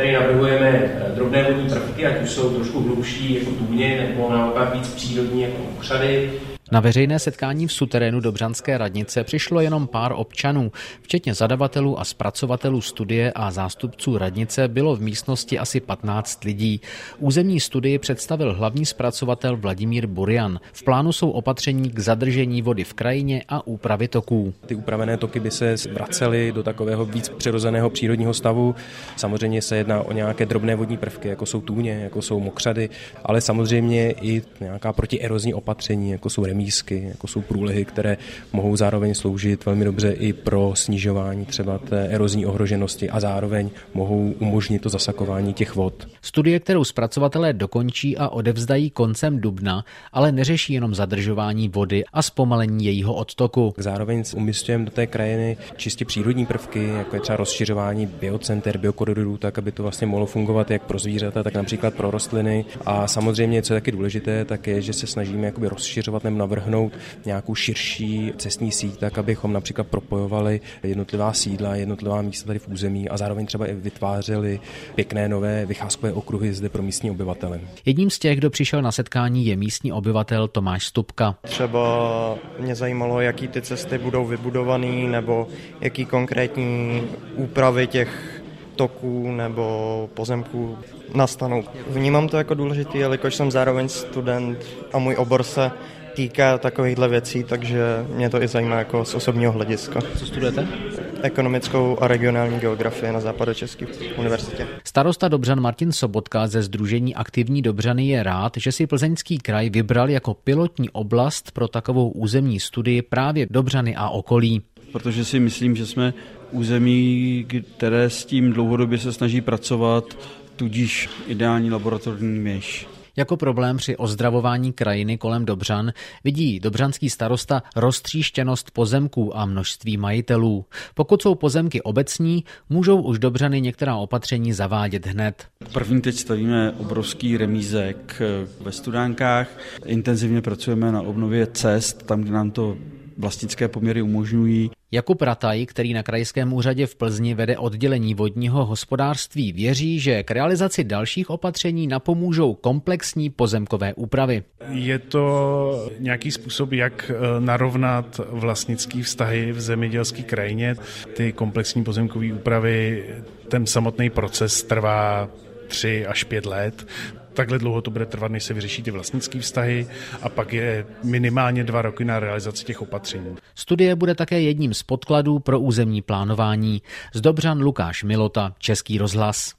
Tady navrhujeme eh, drobné vodní prvky, ať už jsou trošku hlubší jako tůně, nebo naopak víc přírodní jako uchřady. Na veřejné setkání v suterénu Dobřanské radnice přišlo jenom pár občanů, včetně zadavatelů a zpracovatelů studie a zástupců radnice bylo v místnosti asi 15 lidí. Územní studii představil hlavní zpracovatel Vladimír Burian. V plánu jsou opatření k zadržení vody v krajině a úpravy toků. Ty upravené toky by se vracely do takového víc přirozeného přírodního stavu. Samozřejmě se jedná o nějaké drobné vodní prvky, jako jsou tůně, jako jsou mokřady, ale samozřejmě i nějaká protierozní opatření, jako jsou remísky, jako jsou průlehy, které mohou zároveň sloužit velmi dobře i pro snižování třeba té erozní ohroženosti a zároveň mohou umožnit to zasakování těch vod. Studie, kterou zpracovatelé dokončí a odevzdají koncem dubna, ale neřeší jenom zadržování vody a zpomalení jejího odtoku. Zároveň umistujeme do té krajiny čistě přírodní prvky, jako je třeba rozšiřování biocenter, biokoridorů, tak aby to vlastně mohlo fungovat jak pro zvířata, tak například pro rostliny. A samozřejmě, co je taky důležité, tak je, že se snažíme jakoby rozšiřovat nebo navrhnout nějakou širší cestní síť, tak abychom například propojovali jednotlivá sídla, jednotlivá místa tady v území a zároveň třeba i vytvářeli pěkné nové vycházkové okruhy zde pro místní obyvatele. Jedním z těch, kdo přišel na setkání, je místní obyvatel Tomáš Stupka. Třeba mě zajímalo, jaký ty cesty budou vybudované nebo jaký konkrétní úpravy těch toků nebo pozemků nastanou. Vnímám to jako důležitý, jelikož jsem zároveň student a můj obor se týká takovýchhle věcí, takže mě to i zajímá jako z osobního hlediska. Co studujete? Ekonomickou a regionální geografii na Západočeské univerzitě. Starosta Dobřan Martin Sobotka ze Združení Aktivní Dobřany je rád, že si Plzeňský kraj vybral jako pilotní oblast pro takovou územní studii právě Dobřany a okolí. Protože si myslím, že jsme území, které s tím dlouhodobě se snaží pracovat, tudíž ideální laboratorní měš. Jako problém při ozdravování krajiny kolem Dobřan vidí dobřanský starosta roztříštěnost pozemků a množství majitelů. Pokud jsou pozemky obecní, můžou už Dobřany některá opatření zavádět hned. První teď stavíme obrovský remízek ve Studánkách. Intenzivně pracujeme na obnově cest, tam, kde nám to vlastnické poměry umožňují. Jakub Rataj, který na krajském úřadě v Plzni vede oddělení vodního hospodářství, věří, že k realizaci dalších opatření napomůžou komplexní pozemkové úpravy. Je to nějaký způsob, jak eh, narovnat vlastnický vztahy v zemědělské krajině. Ty komplexní pozemkové úpravy, ten samotný proces trvá tři až pět let. Takhle dlouho to bude trvat, než se vyřeší ty vlastnické vztahy a pak je minimálně dva roky na realizaci těch opatření. Studie bude také jedním z podkladů pro územní plánování. Z Dobřan Lukáš Milota, Český rozhlas.